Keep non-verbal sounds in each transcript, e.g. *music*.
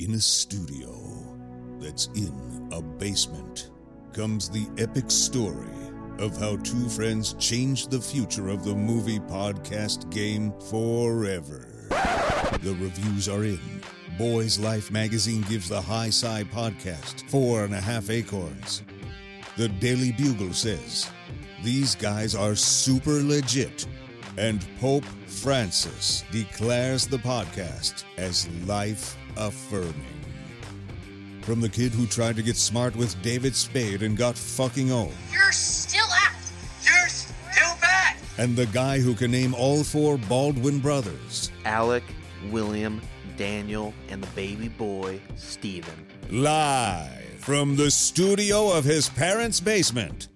In a studio that's in a basement comes the epic story of how two friends changed the future of the movie podcast game forever. The reviews are in. Boys Life magazine gives the High Sci podcast four and a half acorns. The Daily Bugle says these guys are super legit. And Pope Francis declares the podcast as life affirming. From the kid who tried to get smart with David Spade and got fucking old, You're still out. You're still bad. and the guy who can name all four Baldwin brothers, Alec, William, Daniel, and the baby boy, Steven. live from the studio of his parents' basement.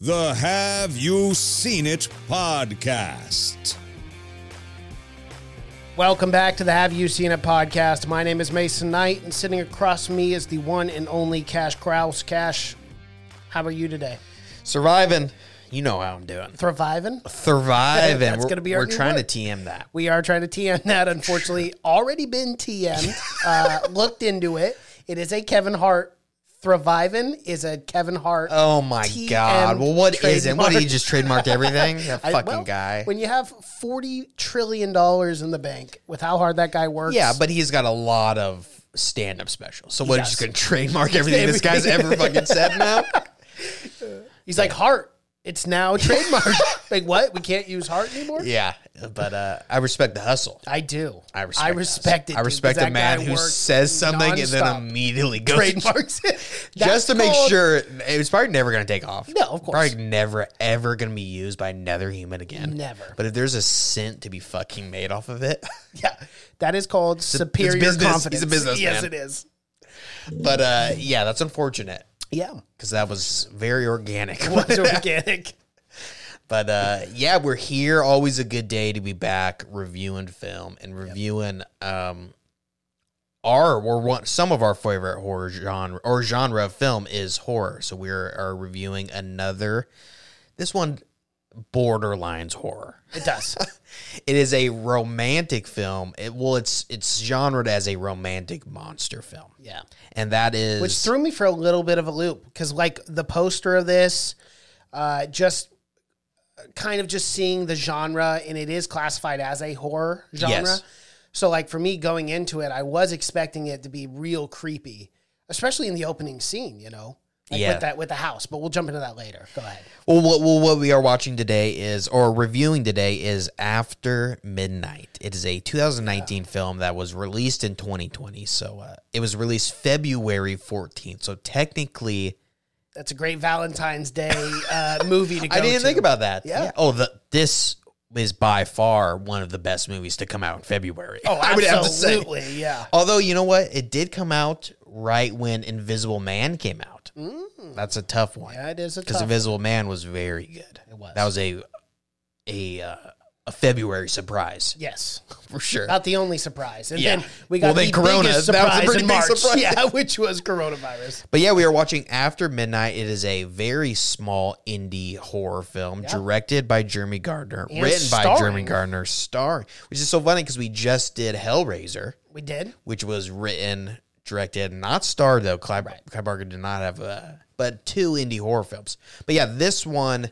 The Have You Seen It podcast. Welcome back to the Have You Seen It podcast. My name is Mason Knight, and sitting across me is the one and only Cash Kraus. Cash, how are you today? Surviving. You know how I'm doing. Thriving? Surviving. *laughs* That's we're gonna be our we're trying word. to TM that. We are trying to TM that. Unfortunately, already been TM'd. Uh, looked into it. It is a Kevin Hart. Thriving is a Kevin Hart. Oh my TM God. Well, what isn't? What, he just trademarked everything? *laughs* That I- fucking well, guy. When you have forty trillion dollars in the bank, with how hard that guy works, Yeah, but he's got a lot of stand up specials. So what, Yes. just to trademark everything *laughs* this guy's ever fucking said now? he's like Hart. It's now trademarked. *laughs* like what? We can't use Hart anymore. Yeah. But uh, I respect the hustle. I do. I respect I respect it. I respect a man who says something and then immediately goes trademarks it. *laughs* just to make called- sure it was probably never going to take off. No, of course. Probably never ever going to be used by another human again. Never. But if there's a cent to be fucking made off of it, *laughs* Yeah, that is called superior business. He's a confidence. businessman. Yes, it is. but uh, yeah, that's unfortunate Yeah, because that was very organic. it was *laughs* organic. But uh, yeah, we're here. Always a good day to be back reviewing film and reviewing um, our or one some of our favorite horror genre or genre of film is horror. So we are, are reviewing another. This one borderlines horror. It does. *laughs* It is a romantic film. It, well, it's it's genred as a romantic monster film, Yeah, and that is which threw me for a little bit of a loop because, like, the poster of this, uh, just kind of just seeing the genre, and it is classified as a horror genre. Yes. So, like, for me going into it, I was expecting it to be real creepy, especially in the opening scene. You know, like Yeah. with that with the house. But we'll jump into that later. Go ahead. Well, what, well, what we are watching today is, or reviewing today is After Midnight. It is a 2019 film that was released in 2020. So uh, it was released February 14th. So technically, That's a great Valentine's Day uh, movie to *laughs* go I didn't to. think about that. Yeah. Oh, the this is by far one of the best movies to come out in February. Oh, *laughs* I would have to say. absolutely, yeah. Although you know what, it did come out right when Invisible Man came out. That's a tough one. Mm. Yeah, it is a tough one. because. Invisible Man was very good. It was. That was a a uh, a February surprise yes, *laughs* for sure. not the only surprise. And Yeah. then we Well, got then the Corona, biggest that was a surprise in March. surprise. *laughs* Yeah, *laughs* which was coronavirus. But yeah, we are watching After Midnight. It is a very small indie horror film directed by Jeremy Gardner, And written by. Jeremy Gardner, starring, which is so funny because we just did Hellraiser, We did. which was written, directed, not starred though. Clive, Clive Barker did not have a, but two indie horror films. But yeah, this one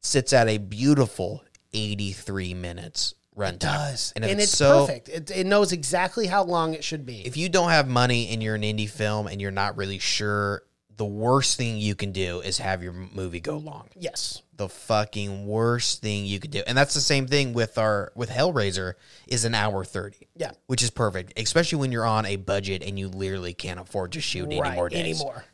sits at a beautiful 83 minutes runtime. Does And, and, if it's so, perfect. It, it knows exactly how long it should be. if you don't have money and you're an indie film and you're not really sure, the worst thing you can do is have your movie go long. yes, The fucking worst thing you could do. And that's the same thing with our with Hellraiser is an hour 30. Yeah. Which is perfect, especially when you're on a budget and you literally can't afford to shoot any more days. Anymore.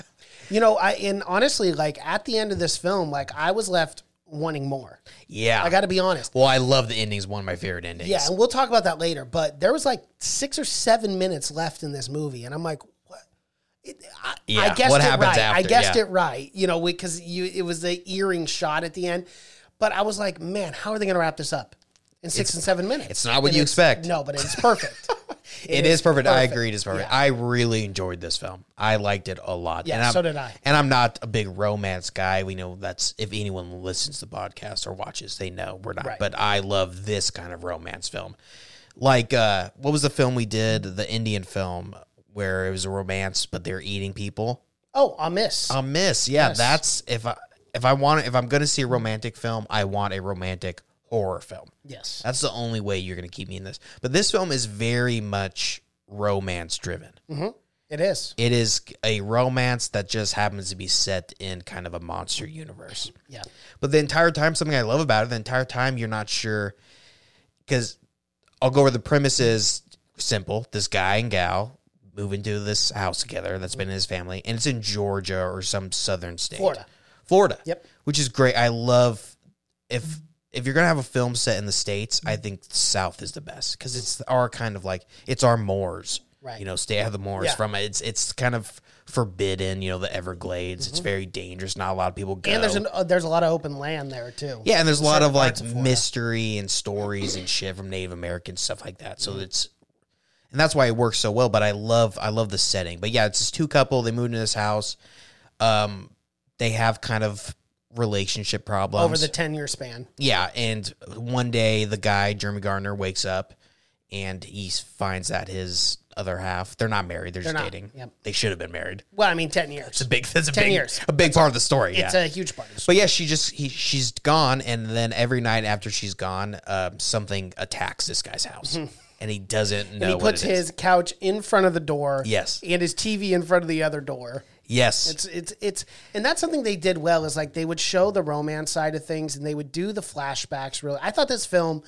*laughs* you know, I and honestly, like at the end of this film, like I was left wanting more. Yeah. I got to be honest. well, I love the endings, one of my favorite endings. Yeah, and we'll talk about that later. But there was like six or seven minutes left in this movie, and I'm like, what? It, I, I guessed what it happens right. I guessed yeah. it right. You know, because you it was the earring shot at the end. But I was like, man, how are they going to wrap this up in six and seven minutes? it's not what And you expect. No, but it's perfect. It is, perfect. I perfect. agree. It is perfect. Yeah. I really enjoyed this film. I liked it a lot. Yeah, and I'm, so did I. And I'm not a big romance guy. We know that's if anyone listens to the podcast or watches, they know we're not. Right. But I love this kind of romance film. Like uh what was the film we did? The Indian film where it was a romance, but they're eating people. Oh, Aamis. A miss, yeah. Yes. That's if I if I want if I'm gonna see a romantic film, I want a romantic horror film. yes. That's the only way you're gonna keep me in this. But this film is very much romance driven. Mm-hmm. It is. It is a romance that just happens to be set in kind of a monster universe. Yeah. But the entire time, something I love about it, the entire time you're not sure because I'll go over the premise is simple. This guy and gal move into this house together that's been in his family, and it's in Georgia or some southern state. Florida. Florida. Yep. Which is great. I love if if you're gonna have a film set in the states, I think South is the best because it's our kind of like it's our moors. Right. You know, stay out of the moors Yeah. from it. It's it's kind of forbidden. You know, the Everglades. It's very dangerous. Not a lot of people go. Mm-hmm. And there's an, uh, there's a lot of open land there too. Yeah, and there's a lot of like of mystery and stories and shit from Native Americans stuff like that. So it's and that's why it works so well. But I love I love the setting. But yeah, it's this two couple. They moved into this house. Um, they have kind of relationship problems over the ten year span. yeah, and one day the guy Jeremy Gardner wakes up and he finds that his other half they're not married. They're, just not, dating. yep. They should have been married. Well, I mean, ten years. It's a big. That's a 10 big, years. A big part of the story. It's yeah. a huge part of the story. But yeah, she just he, she's gone, and then every night after she's gone, um, something attacks this guy's house, and he doesn't know. Mm-hmm. and he puts it is. his couch in front of the door. Yes. And his TV in front of the other door. Yes, It's it's it's and that's something they did well is like they would show the romance side of things and they would do the flashbacks really. I thought this film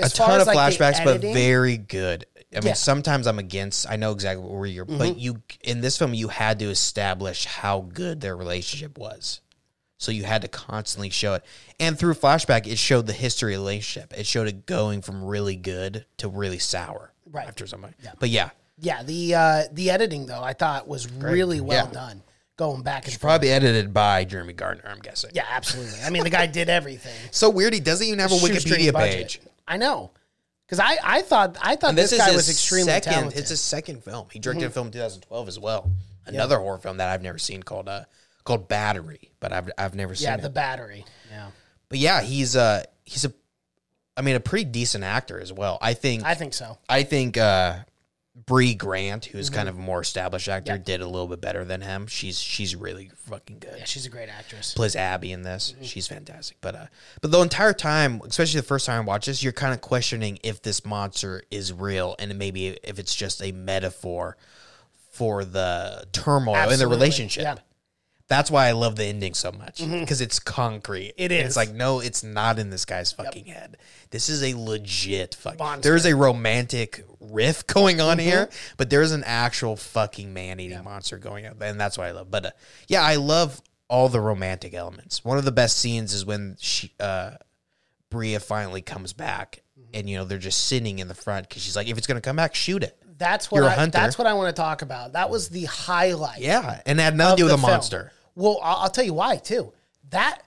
a ton of like flashbacks, but very good. I mean, Yeah. sometimes I'm against. I know exactly where you're, Mm-hmm. but you in this film you had to establish how good their relationship was. So you had to constantly show it, and through flashback, it showed the history of the relationship. It showed it going from really good to really sour Right. after somebody. But yeah, Yeah, the uh the editing though I thought was really well Yeah. done. Going back forth. probably edited by Jeremy Gardner. I'm guessing. Yeah, absolutely. I mean the guy *laughs* did everything. So weird. He doesn't even have a Shoestring Wikipedia budget. page. I know. Because I, I thought I thought And this, this, guy was extremely second. talented. Mm-hmm. It's his second film. He directed a film in 2012 as well. Another horror film that I've never seen called uh called Battery, but I've I've never seen it yeah, it. the battery. Yeah. but yeah, he's uh he's a, I mean, a pretty decent actor as well. I think I, think so. I think uh, Brea Grant, who's Mm-hmm. kind of a more established actor, did a little bit better than him. She's she's really fucking good. Yeah, she's a great actress. plays Abby in this. Mm-hmm. She's fantastic. But uh but the entire time, especially the first time I watch this, you're kind of questioning if this monster is real and maybe if it's just a metaphor for the turmoil in the relationship. Yeah. That's why I love the ending so much because it's concrete. Mm-hmm. It And is. It's like no, it's not in this guy's fucking head. This is a legit fucking. Monster. There's a romantic riff going on Mm-hmm. here, but there's an actual fucking man-eating monster going on, and that's what I love. But uh, yeah, I love all the romantic elements. One of the best scenes is when she, uh, Brea finally comes back, Mm-hmm. and you know they're just sitting in the front because she's like, if it's gonna come back, shoot it. That's what You're a I, hunter. that's what I want to talk about. That was the highlight. Yeah, and it had nothing to do with a the film. monster. Well, I'll, I'll tell you why too. That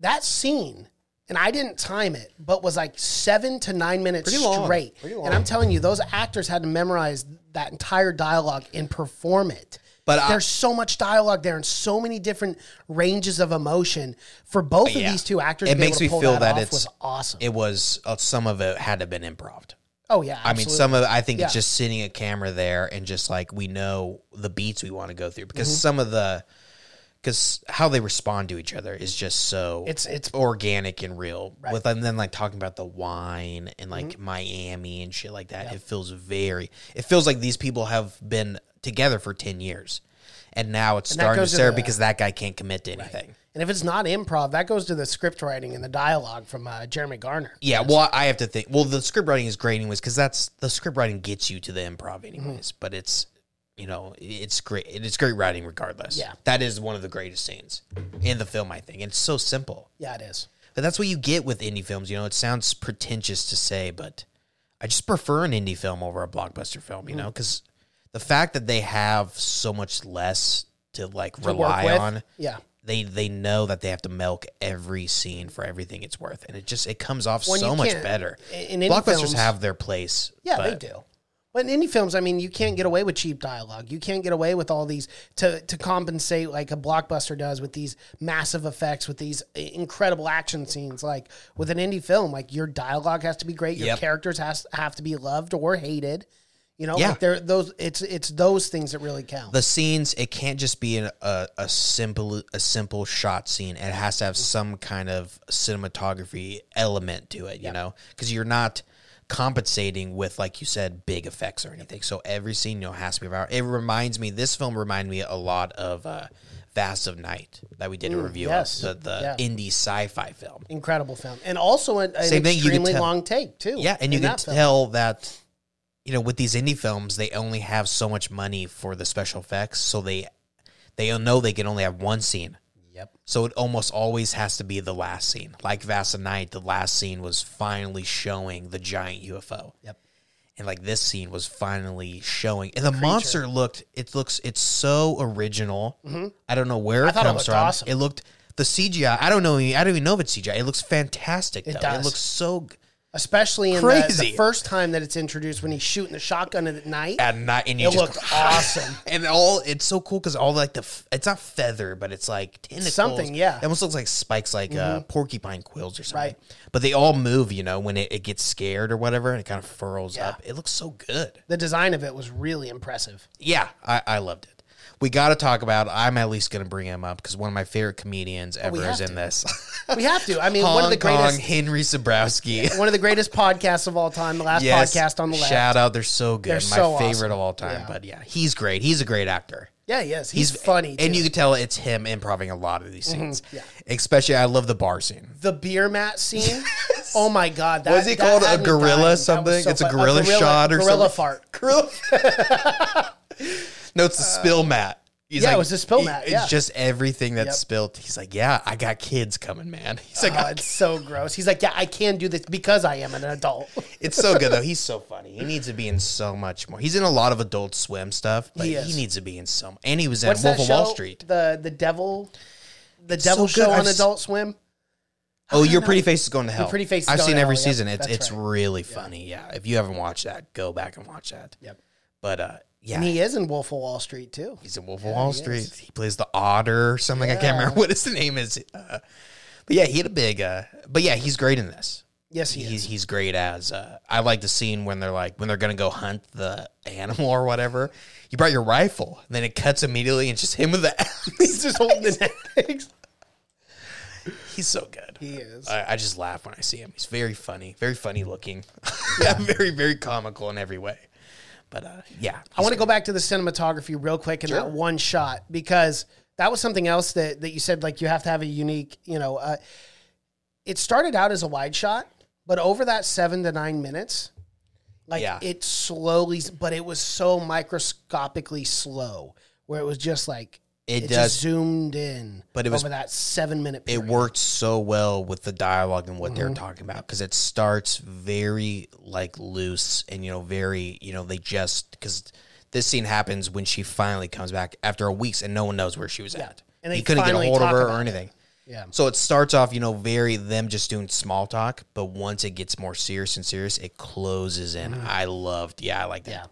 that scene, and I didn't time it, but was like seven to nine minutes Pretty long. straight. Pretty long. And I'm telling you, those actors had to memorize that entire dialogue and perform it. But I- there's so much dialogue there and so many different ranges of emotion for both of Yeah. these two actors. It to be makes able to me pull feel that, that off it's was awesome. It was uh, some of it had to have been improv. oh yeah, I mean, absolutely. some of it, I think it's Yeah. just sitting a camera there and just like we know the beats we want to go through because Mm-hmm. some of the because how they respond to each other is just so It's- it's- organic and real. With and then like talking about the wine and like Mm-hmm. Miami and shit like that, it feels very. It feels like these people have been together for ten years, and now it's that starting to goes to stare the- because that guy can't commit to anything. and if it's not improv, that goes to the script writing and the dialogue from uh, Jeremy Gardner. Yeah, well, I have to think. Well, the script writing is great anyways because that's the script writing gets you to the improv anyways. But it's you know it's great. It's great writing regardless. Yeah. that is one of the greatest scenes in the film. I think it's so simple, Yeah, it is. but that's what you get with indie films. You know, it sounds pretentious to say, but I just prefer an indie film over a blockbuster film. You Mm-hmm. know, because the fact that they have so much less to like To rely on Yeah. they they know that they have to milk every scene for everything it's worth, and it just it comes off When so much better. in Blockbusters films- have their place. Yeah, they do. But in indie films, I mean, you can't get away with cheap dialogue. You can't get away with all these to to compensate like a blockbuster does with these massive effects, with these incredible action scenes. Like with an indie film, like your dialogue has to be great, your Yep. characters has have to be loved or hated. You know, Yeah. like they're those. It's it's those things that really count. the scenes it can't just be an, a a simple a simple shot scene. It has to have some kind of cinematography element to it. You know, because you're not compensating with like you said big effects or anything. So every scene you know has to be about. It reminds me. This film reminded me a lot of. uh Vast of Night that we did a review yes. of the, the Yeah. indie sci-fi film. Incredible film, and also an, an Same thing, you could extremely tell- long take too. Yeah, and you in can that film. tell that you know with these indie films they only have so much money for the special effects, so they they know they can only have one scene. Yep. So it almost always has to be the last scene. Like Vast of Night, the last scene was finally showing the giant UFO. Yep. And like this scene was finally showing, and the monster looked. It looks. It's so original. I don't know where it Mm-hmm. thought it comes looked from. awesome. It looked the CGI. I don't know. I don't even know if it's CGI. It looks fantastic. though. It does. looks so. G- Especially in the, Crazy. the first time that it's introduced when he's shooting the shotgun at night. at night and you it just looked *laughs* awesome. and all it's so cool because all like the f- it's not feather but it's like tentacles Something, yeah. Mm-hmm. it almost looks like spikes like uh, porcupine quills or something Right. but they all move you know when it, it gets scared or whatever and it kind of furls Yeah. up it looks so good The design of it was really impressive. yeah I, I loved it we got to talk about i'm at least going to bring him up because one of my favorite comedians oh, ever Oh, is in to. this We have to. I mean, Hong one of the greatest Kong, henry Zebrowski one of the greatest podcasts of all time. The last Yes, podcast on the left. shout out they're so good They're my so awesome. favorite of all time Yeah. but yeah he's great he's a great actor Yeah, yes, he's, funny. and too. you can tell it's him improving a lot of these mm-hmm. scenes. yeah. Especially, I love the bar scene. the beer mat scene. *laughs* Oh my god, that, What is he called? A gorilla was something? so It's a fun. gorilla shot or something. gorilla something? fart. *laughs* *laughs* No, it's the spill mat. He's Uh, yeah, it was the spill mat, It's yeah. just everything that's Yep. spilled. He's like, yeah, I got kids coming, man. *laughs* He's like, Oh, it's so gross. He's like, yeah, I can do this because I am an adult. *laughs* it's so good though. He's so funny. He needs to be in so much more. He's in a lot of Adult Swim stuff, but He he, is. needs to be in some. And he was in What's Wolf that of show? Wall Street. The the devil, the so devil good. show I've on s- Adult Swim. Oh, your pretty face is going to hell. Pretty Face is I've Going seen to every Hell, yep, season. It's that's it's right. really funny. Yeah, if you haven't watched that, go back and watch that. Yep. But uh, yeah, And he is in Wolf of Wall Street too. He's in Wolf of Wall Street. He plays the otter or something. I can't remember *laughs* what his name is. Uh, but yeah, he had a big. Uh, but yeah, he's great in this. Yes, he He's is. he's great as. Uh, I like the scene when they're like when they're gonna go hunt the animal or whatever. You brought your rifle, and then it cuts immediately, and it's just him with the. *laughs* He's just holding the *laughs* neck. he's so good. He is. I, I just laugh when I see him. He's very funny, very funny looking. Yeah, very very comical in every way. But uh, yeah, I want to go back to the cinematography real quick in that one shot because that was something else that, that you said like you have to have a unique, you know, uh, it started out as a wide shot, but over that seven to nine minutes, like Yeah. it slowly, but it was so microscopically slow where it was just like It it, does- just zoomed in, but it was- over that seven minute. it worked so well with the dialogue and what Mm-hmm. they're talking about because it starts very like loose and you know very you know they just because this scene happens when she finally comes back after a weeks and no one knows where she was at And they he couldn't get a hold of her or it. Yeah. so it starts off you know very them just doing small talk but once it gets more serious and serious it closes in i loved yeah i like that. Yeah.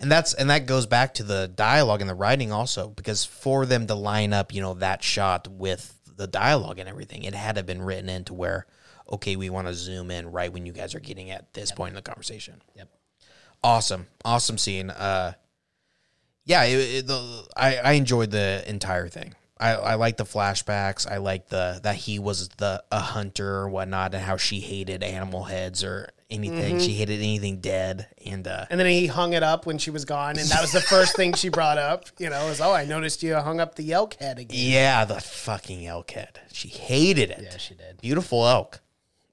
and that's and that goes back to the dialogue and the writing also because for them to line up you know that shot with the dialogue and everything it had to have been written into where okay we want to zoom in right when you guys are getting at this point in the conversation Yep. awesome awesome scene uh yeah it, it, the, I, I enjoyed the entire thing I, I like the flashbacks i like the that he was the a hunter or whatnot and how she hated animal heads or anything Mm-hmm. she hated anything dead and uh And then he hung it up when she was gone, and that was the first thing she brought up. You know, was oh, I noticed you hung up the elk head again. Yeah, the fucking elk head. She hated it. Yeah, she did. Beautiful elk.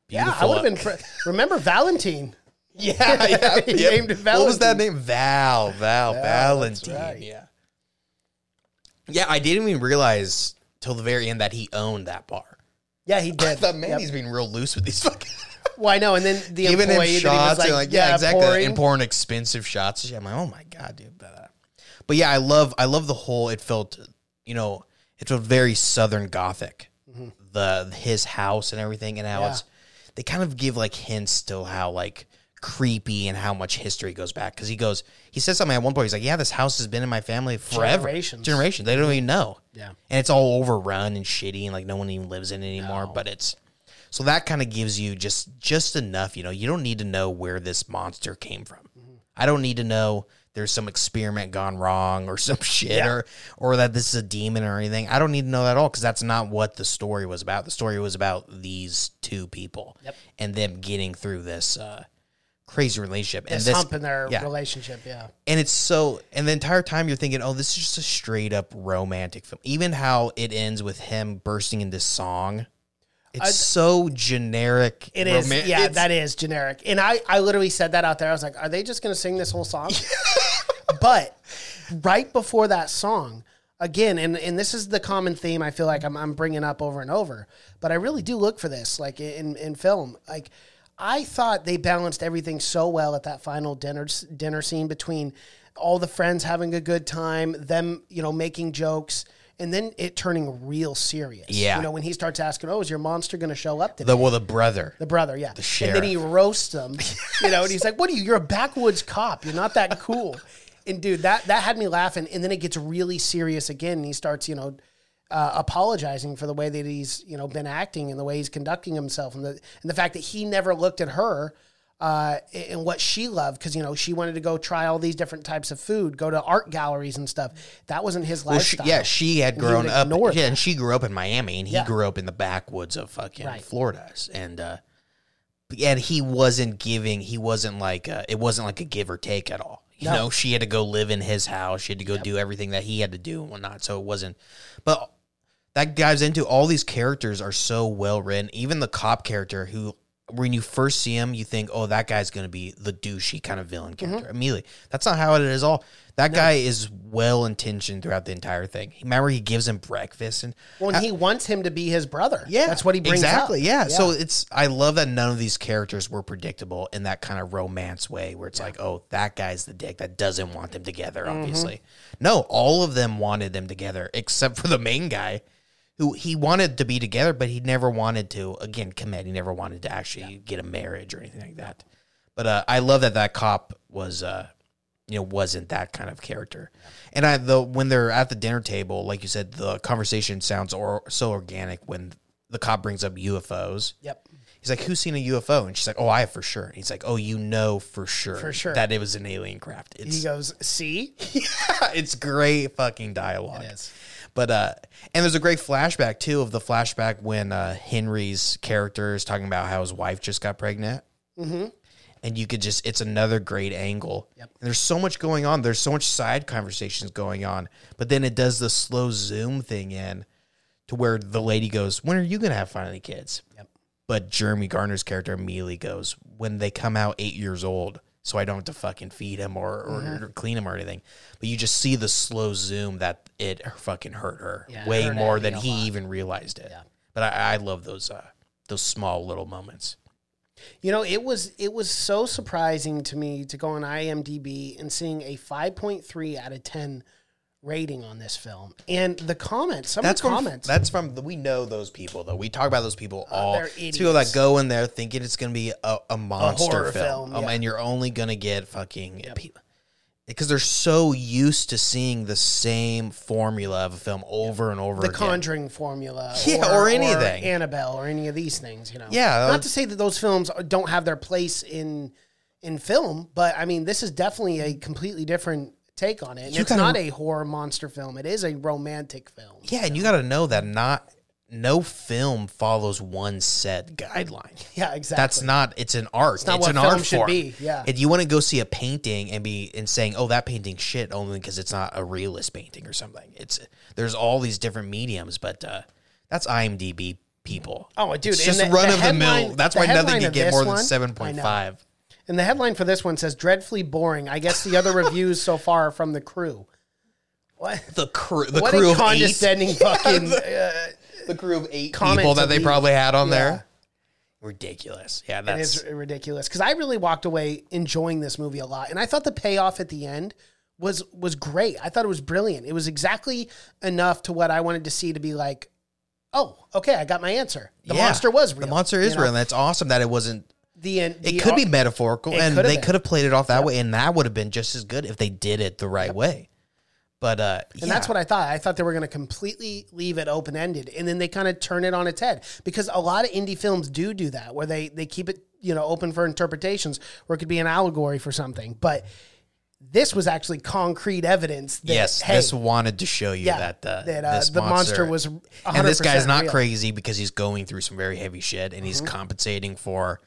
Yeah, I would have been. Pre- Remember Valentine? *laughs* yeah, yeah, *laughs* He yeah. named it What was that name? Val, Val, that's Valentine. right. Yeah. Yeah, I didn't even realize till the very end that he owned that bar. Yeah, he I did. thought, man, Yep. he's being real loose with these fucking *laughs* Well, I know. And then the giving him employee that he shots was like, and like yeah, yeah, exactly, pouring. and pouring expensive shots. I'm like, oh my god, dude. But, uh, but yeah, I love, I love the whole. It felt, you know, it felt very Southern Gothic. The his house and everything, and how Mm-hmm. Yeah. it's. They kind of give like hints still how like creepy and how much history goes back because he goes he says something at one point he's like yeah this house has been in my family forever Generations. generations they don't even know Yeah. and it's all overrun and shitty and like no one even lives in it anymore but it's so that kind of gives you just just enough you know you don't need to know where this monster came from I don't need to know there's some experiment gone wrong or some *laughs* shit Yeah. or or that this is a demon or anything. I don't need to know that at all because that's not what the story was about. The story was about these two people Yep. and them getting through this uh, crazy relationship and This, this hump in their yeah. relationship. Yeah. and it's so and the entire time you're thinking oh this is just a straight up romantic film even how it ends with him bursting into song it's so generic It is, roman- yeah, that is generic. And I, I literally said that out there. I was like, are they just going to sing this whole song? *laughs* but right before that song, again, and, and this is the common theme I feel like I'm, I'm bringing up over and over, but I really do look for this, like in, in film. Like, I thought they balanced everything so well at that final dinner dinner scene between all the friends having a good time, them, you know, making jokes, and then it turning real serious. Yeah. You know, when he starts asking, oh, is your monster going to show up today? the well the brother The brother, yeah. and sheriff. then he roasts him, *laughs* you know, and he's like, "What are you? You're a backwoods cop. You're not that cool." And dude, that that had me laughing. And then it gets really serious again, and he starts, you know, uh, apologizing for the way that he's, you know, been acting and the way he's conducting himself, and the and the fact that he never looked at her. Uh, and what she loved, because you know she wanted to go try all these different types of food, go to art galleries and stuff. That wasn't his well, she, lifestyle. yeah she had grown up yeah and she grew up in miami and he Yeah. grew up in the backwoods of fucking Right. florida and uh and he wasn't giving he wasn't like uh, it wasn't like a give or take at all you No. know she had to go live in his house she had to go do everything that he had to do and whatnot so it wasn't but that dives into all these characters are so well written even the cop character who when you first see him you think oh that guy's going to be the douchey kind of villain Mm-hmm. character immediately that's not how it is all that guy is well intentioned throughout the entire thing remember he gives him breakfast and Well, and he wants him to be his brother. yeah, that's what he brings exactly. up. Yeah. so it's I love that none of these characters were predictable in that kind of romance way, where it's like, oh, that guy's the dick that doesn't want them together. Mm-hmm. Obviously, no, all of them wanted them together except for the main guy, who he wanted to be together, but he never wanted to again commit. He never wanted to actually get a marriage or anything like that. But uh, I love that that cop was. Uh, you know, wasn't that kind of character. And I the when they're at the dinner table, like you said, the conversation sounds or, so organic when the cop brings up UFOs. Yep. He's like, "Who's seen a UFO?" And she's like, "Oh, I have for sure." And he's like, "Oh, you know for sure, For sure. that it was an alien craft." It's, He goes, "See, *laughs* yeah, it's great fucking dialogue. It is. But uh, and there's a great flashback too of the flashback when uh, Henry's character is talking about how his wife just got pregnant. Mm-hmm. And you could just, it's another great angle. Yep. And there's so much going on. There's so much side conversations going on. But then it does the slow zoom thing in to where the lady goes, When are you going to have finally kids? Yep. But Jeremy Gardner's character immediately goes, When they come out eight years old. So I don't have to fucking feed him or, or, Mm-hmm. or clean him or anything. But you just see the slow zoom that it fucking hurt her Yeah, way hurt more than he lot. even realized it. Yeah. But I, I love those uh, those small little moments. You know, it was it was so surprising to me to go on IMDb and seeing a 5.3 out of 10 rating on this film. And the comments, some That's of the from comments. that's from the, we know those people though. We talk about those people all. they're people that go in there thinking it's going to be a, a monster horror film, film, um, yeah. and you're only going to get fucking people because they're so used to seeing the same formula of a film over and over the again. Conjuring formula, *laughs* Yeah, or anything. Annabelle, or any of these things. You know, Yeah, Not uh, to say that those films don't have their place in in film, but I mean, this is definitely a completely different take on it. And it's gotta- not a horror monster film; it is a romantic film. Yeah, and you got to know that not no film follows one set guideline. *laughs* Yeah, exactly. That's not. It's an art. It's, not what an art should form. be, yeah. If you want to go see a painting and be and saying, "Oh, that painting shit," only because it's not a realist painting or something. It's there's all these different mediums, but uh, that's IMDb people. Oh, dude, it's just the- run the of the mill. That's why nothing headline can get more than one- seven I point five. And the headline for this one says "dreadfully boring." I guess the other reviews so far are from the crew. What? The crew, the what crew a of eight, condescending *laughs* fucking. Uh, the crew of eight people that they probably had on Yeah. there. Ridiculous. Yeah, that's is ridiculous because I really walked away enjoying this movie a lot, and I thought the payoff at the end was was great. I thought it was brilliant. It was exactly enough to what I wanted to see to be like, oh, okay, I got my answer. The yeah. monster was real. The monster is you know? real, and that's awesome that it wasn't The end. It could be metaphorical, and they been. could have played it off that way, and that would have been just as good if they did it the right way. But uh, And that's what I thought. I thought they were going to completely leave it open ended, and then they kind of turn it on its head because a lot of indie films do do that, where they they keep it you know open for interpretations, where it could be an allegory for something. But This was actually concrete evidence. That, yes, hey, this wanted to show you Yeah, that the that, uh, the monster was and this guy's not real. crazy because he's going through some very heavy shit and Mm-hmm. he's compensating for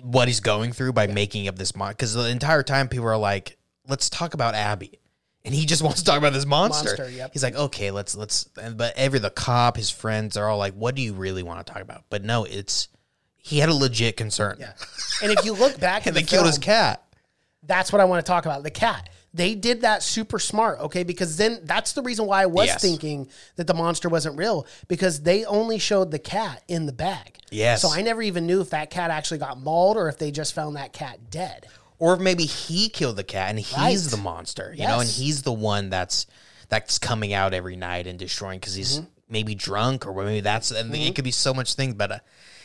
what he's going through by making up this monster. Because the entire time people are like, "Let's talk about Abby," and he just *laughs* wants to talk about this monster. Monster, yep. He's like, "Okay, let's let's." And, but every the cop, his friends are all like, "What do you really want to talk about?" But no, it's he had a legit concern. Yeah. And if you look back at *laughs* and the they killed his cat. That's what I want to talk about. The cat. They did that super smart, okay? Because then that's the reason why I was Yes. thinking that the monster wasn't real because they only showed the cat in the bag. Yes. So I never even knew if that cat actually got mauled or if they just found that cat dead. or if maybe he killed the cat and he's Right. the monster, you know, and he's the one that's that's coming out every night and destroying because he's Mm-hmm. maybe drunk or maybe that's and it could be so much things. But uh,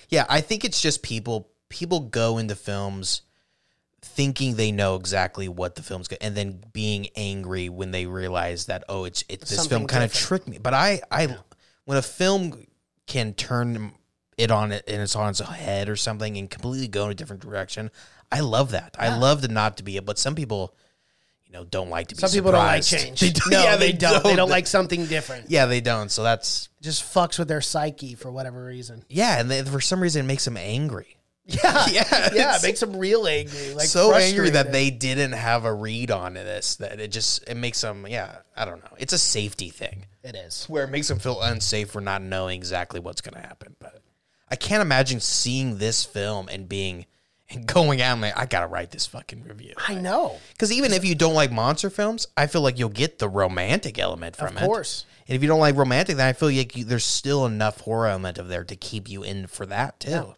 yeah, I think it's just people people go into films thinking they know exactly what the film's going and then being angry when they realize that oh it's it, this Something film kind of tricked me. But i i when a film can turn it on it and it's on its head or something and completely go in a different direction i love that. I love to not to be it but some people you know don't like to be Some people don't like change. *laughs* They don't- no, yeah, they, don't. They don't like something different. yeah they don't. So that's It just fucks with their psyche for whatever reason. yeah and they, for some reason it makes them angry Yeah. Yeah, *laughs* Yeah. It makes them real angry. Like so angry that they didn't have a read on this that it just it makes them yeah i don't know it's a safety thing It is. where it makes them feel unsafe for not knowing exactly what's going to happen but i can't imagine seeing this film and being *laughs* and going out and like i gotta write this fucking review I know. because even if you don't like monster films i feel like you'll get the romantic element from it. Of it course. and if you don't like romantic then i feel like you, there's still enough horror element of there to keep you in for that too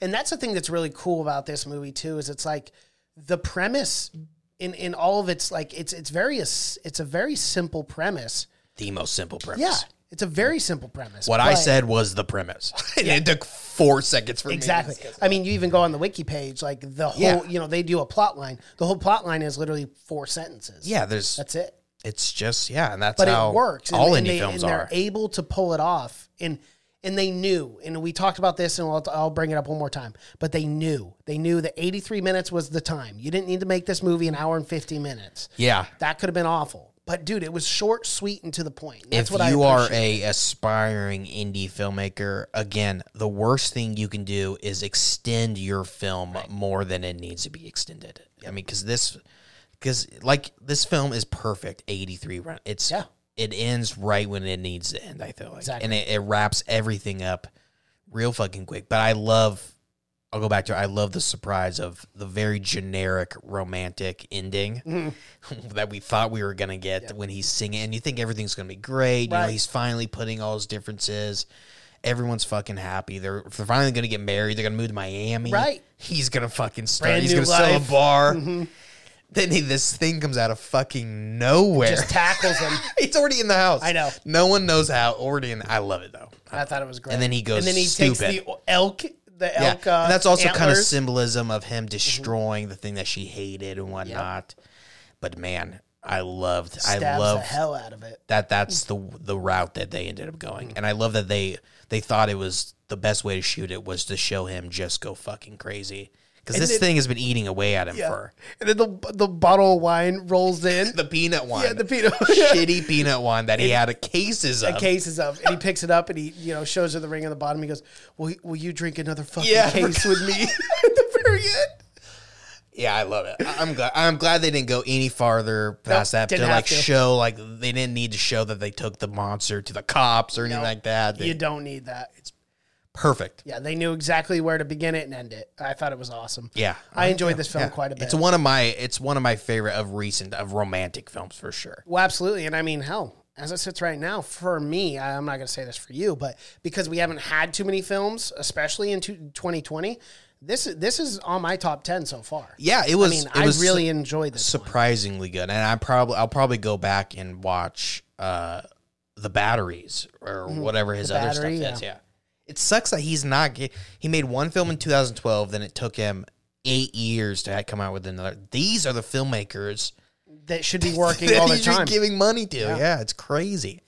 And that's the thing that's really cool about this movie too is it's like the premise in in all of its like it's it's very it's a very simple premise. the most simple premise Yeah, it's a very simple premise. What I said was the premise. *laughs* And it took four seconds for exactly. me. I mean, you even go on the wiki page, like the whole Yeah. you know they do a plot line. The whole plot line is literally four sentences. Yeah, there's. that's it. It's just yeah, and that's But how it works. all and, indie they, films and are. able to pull it off. And and they knew, and we talked about this, and I'll, I'll bring it up one more time. But they knew, they knew that 83 minutes was the time. You didn't need to make this movie an hour and 50 minutes. yeah. That could have been awful. But dude, it was short, sweet, and to the point. That's if what you I are a aspiring indie filmmaker, again, the worst thing you can do is extend your film more than it needs to be extended. I mean, because this, because like this film is perfect, eighty three run. It's Yeah. It ends right when it needs to end. I feel like, Exactly. and it, it wraps everything up real fucking quick. But I love. I'll go back to it. I love the surprise of the very generic romantic ending Mm-hmm. *laughs* that we thought we were gonna get when he's singing, and you think everything's gonna be great. You know, he's finally putting all his differences. Everyone's fucking happy. They're they're finally gonna get married. They're gonna move to Miami. Right. He's gonna fucking start. Brand he's gonna sell a bar. Mm-hmm. Then he, this thing comes out of fucking nowhere. just tackles him. *laughs* it's already in the house. I know. No one knows how. Already in. I love it though. I thought it was great. And then he goes and then he stupid. takes the elk, the Yeah, elk. Uh, and that's also kind of. Mm-hmm. symbolism of him destroying the thing that she hated and whatnot. But man, I loved. I Stabs the love hell out of it. that. That's the the route that they ended up going, and I love that they they thought it was the best way to shoot it was to show him just go fucking crazy because this then- thing has been eating away at him for And then the the bottle of wine rolls in. *laughs* the peanut wine. yeah, the peanut. *laughs* shitty peanut wine that he had a cases of. cases of, and he picks it up and he, you know, shows her the ring on the bottom. He goes, "Will, will you drink another fucking Yeah. case with me?" *laughs* At the very end. Yeah, I love it. I- I'm glad. I'm glad they didn't go any farther past that to didn't have like to. show like they didn't need to show that they took the monster to the cops or anything No, like that. They- You don't need that. Perfect. Yeah, they knew exactly where to begin it and end it. I thought it was awesome. Yeah, I enjoyed this film Yeah. quite a bit. It's one of my. It's one of my favorite of recent of romantic films for sure. Well, absolutely. And I mean, hell, as it sits right now, for me, I'm not going to say this for you, but because we haven't had too many films, especially in 2020, this is this is on my top 10 so far. Yeah, it was. I mean, I really enjoyed this. one. surprisingly good, and I probably I'll probably go back and watch uh the batteries or whatever his Mm-hmm. The other Battery, stuff is. yeah. Yeah, it sucks that he's not. ge- He made one film in 2012, then it took him eight years to come out with another. These are the filmmakers That should be *laughs* working all the time. giving money to. Yeah. it's crazy.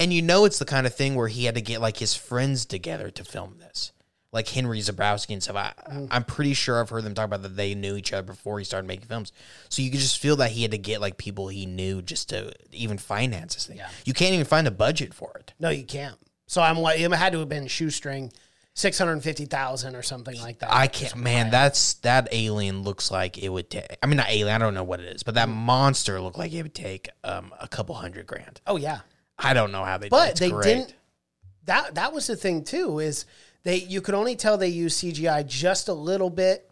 And you know, it's the kind of thing where he had to get like his friends together to film this. like Henry Zebrowski and stuff. I, Mm. I'm pretty sure I've heard them talk about that they knew each other before he started making films. So you could just feel that he had to get like people he knew just to even finance this thing. Yeah. You can't even find a budget for it. No, you can't. So I'm like, it had to have been shoestring, six hundred fifty thousand or something like that. I can't, man. That's that alien looks like it would take. I mean, not alien. I don't know what it is, but that monster looked like it would take um a couple hundred grand. oh yeah, I don't know how they. but they great. didn't. That that was the thing too. Is they you could only tell they used CGI just a little bit.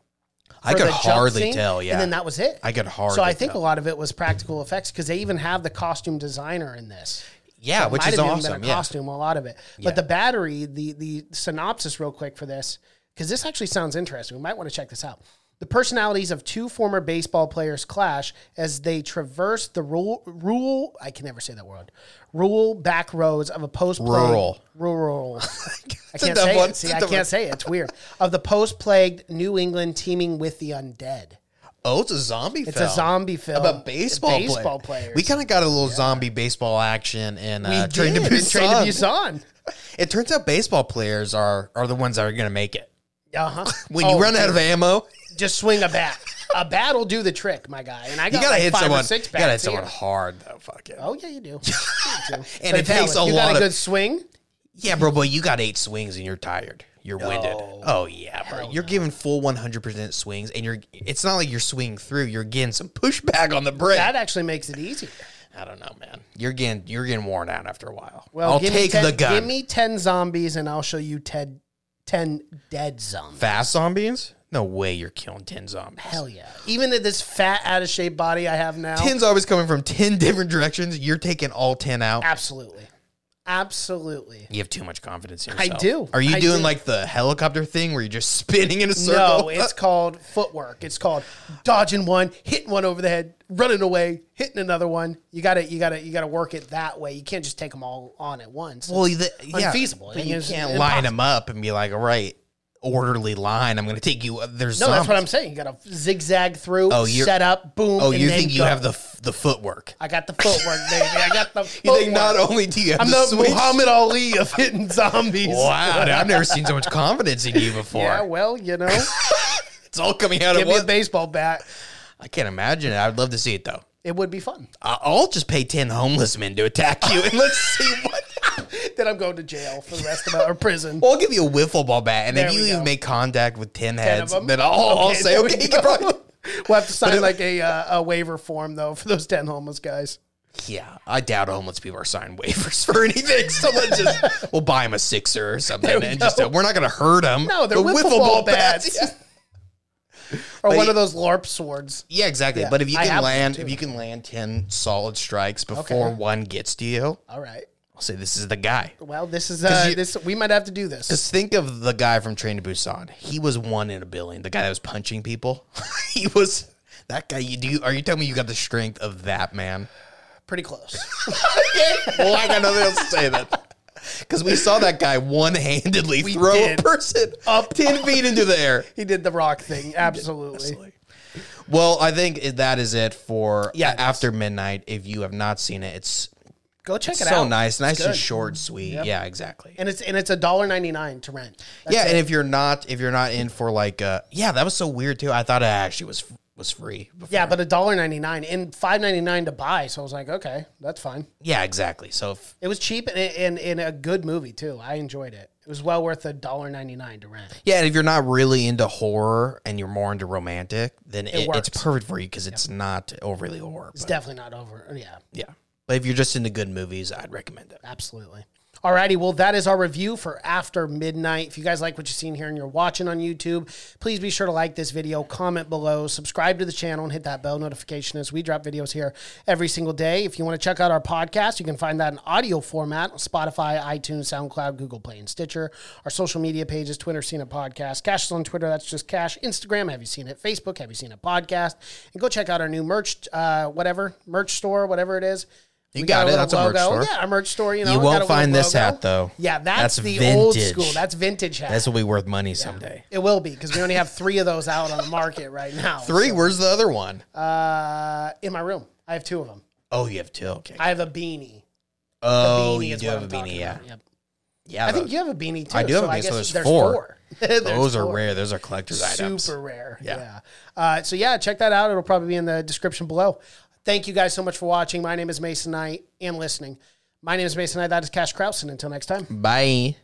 I could hardly scene, tell. Yeah, and then that was it. I could hardly. so I think tell. a lot of it was practical effects because they even have the costume designer in this. Yeah, It which is awesome. Yeah. costume, a lot of it. Yeah. But the battery, the the synopsis, real quick for this, because this actually sounds interesting. We might want to check this out. The personalities of two former baseball players clash as they traverse the rule, rule I can never say that word. rule back roads of a post Rural. rural. *laughs* I can't say one. it. See, I can't say it. It's weird. Of the post-plagued New England teeming with the undead. Oh, it's a zombie. Film. It's film. a zombie film about baseball baseball player- players. We kind of got a little zombie baseball action in we uh, did Train to in *laughs* Train to Busan. Busan. It turns out baseball players are are the ones that are going to make it. Uh-huh. *laughs* When Oh, you run out of ammo, just swing a bat. A bat will do the trick, my guy. And I you got gotta like hit five someone. or six You gotta hit someone here. hard though. Fuck it. Oh yeah, you do. *laughs* You do. And it takes a you lot got of- a good swing. Yeah, bro, boy, you got eight swings and you're tired. You're winded. Oh yeah, bro. You're giving full 100% swings, and you're. It's not like you're swinging through. You're getting some pushback on the break. That actually makes it easier. I don't know, man. You're getting you're getting worn out after a while. Well, I'll take 10 the gun. Give me ten zombies, and I'll show you ten, 10 dead zombies. Fast zombies? No way you're killing 10 zombies. Hell yeah! Even at this fat, out of shape body I have now. 10 zombies coming from 10 *laughs* different directions. You're taking all 10 out. Absolutely, absolutely. You have too much confidence in I do. Are you I doing do. like the helicopter thing where you're just *laughs* spinning in a circle? No, it's *laughs* called footwork. It's called dodging one, hitting one over the head, running away, hitting another one. You got to you got to you got to work it that way. You can't just take them all on at once. well, the, yeah, unfeasible. But you can't line them up and be like, all right, orderly line. I'm going to take you. Uh, there's No, that's what I'm saying. You got to zigzag through, Oh, you're- set up, boom. Oh, you think you go. have the the footwork? I got the footwork, baby. I got the. *laughs* You think not only do you have I'm the the Muhammad Ali of hitting zombies. Wow, I've never seen so much confidence in you before. Yeah, well, you know, *laughs* it's all coming out give of me a one. baseball bat. I can't imagine it. I'd love to see it though. It would be fun. I'll just pay ten homeless men to attack you, and let's see what. *laughs* then I'm going to jail for the rest of my or prison. Well, I'll give you a wiffle ball bat, and There if you even make contact with ten heads, them? then I'll, I'll say, there we okay, you go. can *laughs* probably. We'll have to *laughs* sign like a uh, a waiver form though for those ten homeless guys. Yeah, I doubt homeless people are signing waivers for anything. So let's just we'll buy him a sixer or something, we and go. just uh, we're not going to hurt him. No, they're wiffle ball bats. Yeah. Or But one you- of those LARP swords. Yeah, exactly. Yeah, but if you I can land, if you can land ten solid strikes before one gets to you, All right. I'll say this is the guy. Well, this is uh, you- this. We might have to do this. Just think of the guy from Train to Busan. He was one in a billion. The guy that was punching people. *laughs* he was that guy. You do? You, are you telling me you got the strength of that man? Pretty close. *laughs* well, I got nothing else to say then. Because we saw that guy one-handedly throw did. a person up ten *laughs* feet into the air. he did the rock thing. Absolutely. Well, I think that is it for Yeah, it is. after midnight. If you have not seen it, it's Go check it so out. So nice, nice and short, sweet. Yeah, exactly. And it's and it's a dollar ninety nine to rent. That's yeah, it. and if you're not if you're not in for like uh yeah, that was so weird too. I thought it actually was was free. Before. yeah, but a dollar ninety nine and five ninety nine to buy. So I was like, okay, that's fine. yeah, exactly. So if, It was cheap and and, and a good movie too. I enjoyed it. It was well worth a dollar ninety nine to rent. yeah, and if you're not really into horror and you're more into romantic, then it, it's works. perfect for you because it's not overly horror. It's but- definitely not over. Yeah, yeah, but if you're just into good movies, I'd recommend it. absolutely. Alrighty, well, that is our review for After Midnight. If you guys like what you've seen here and you're watching on YouTube, please be sure to like this video, comment below, subscribe to the channel, and hit that bell notification as we drop videos here every single day. If you want to check out our podcast, you can find that in audio format on Spotify, iTunes, SoundCloud, Google Play, and Stitcher. Our social media pages, Twitter, Seen It Podcast. Cash is on Twitter, that's just Cash. Instagram, Have You Seen It? Facebook, Have You Seen It Podcast? And go check out our new merch, uh, whatever, merch store, whatever it is. You got a it. That's a merch store. Yeah, our merch store. You know, You won't got a find this logo. hat, though. Yeah, that's, That's the old school. That's vintage hat. This will be worth money someday. it will be because we only have three of those out on the market right now. Three. Where's the other one? Uh, in my room, I have two of them. Oh, you have two. Okay. I have a beanie. The oh, beanie you do have a I'm beanie. Yeah. Yep. Yeah, I think you have a beanie too. I do have a beanie, so there's there's four. four. *laughs* *laughs* There's those are four. rare. Those are collector's items. Super rare. Yeah. Yeah. Uh, so yeah, check that out. It'll probably be in the description below. Thank you guys so much for watching. My name is Mason Knight and listening. My name is Mason Knight. That is Cash Kraus. And until next time. Bye.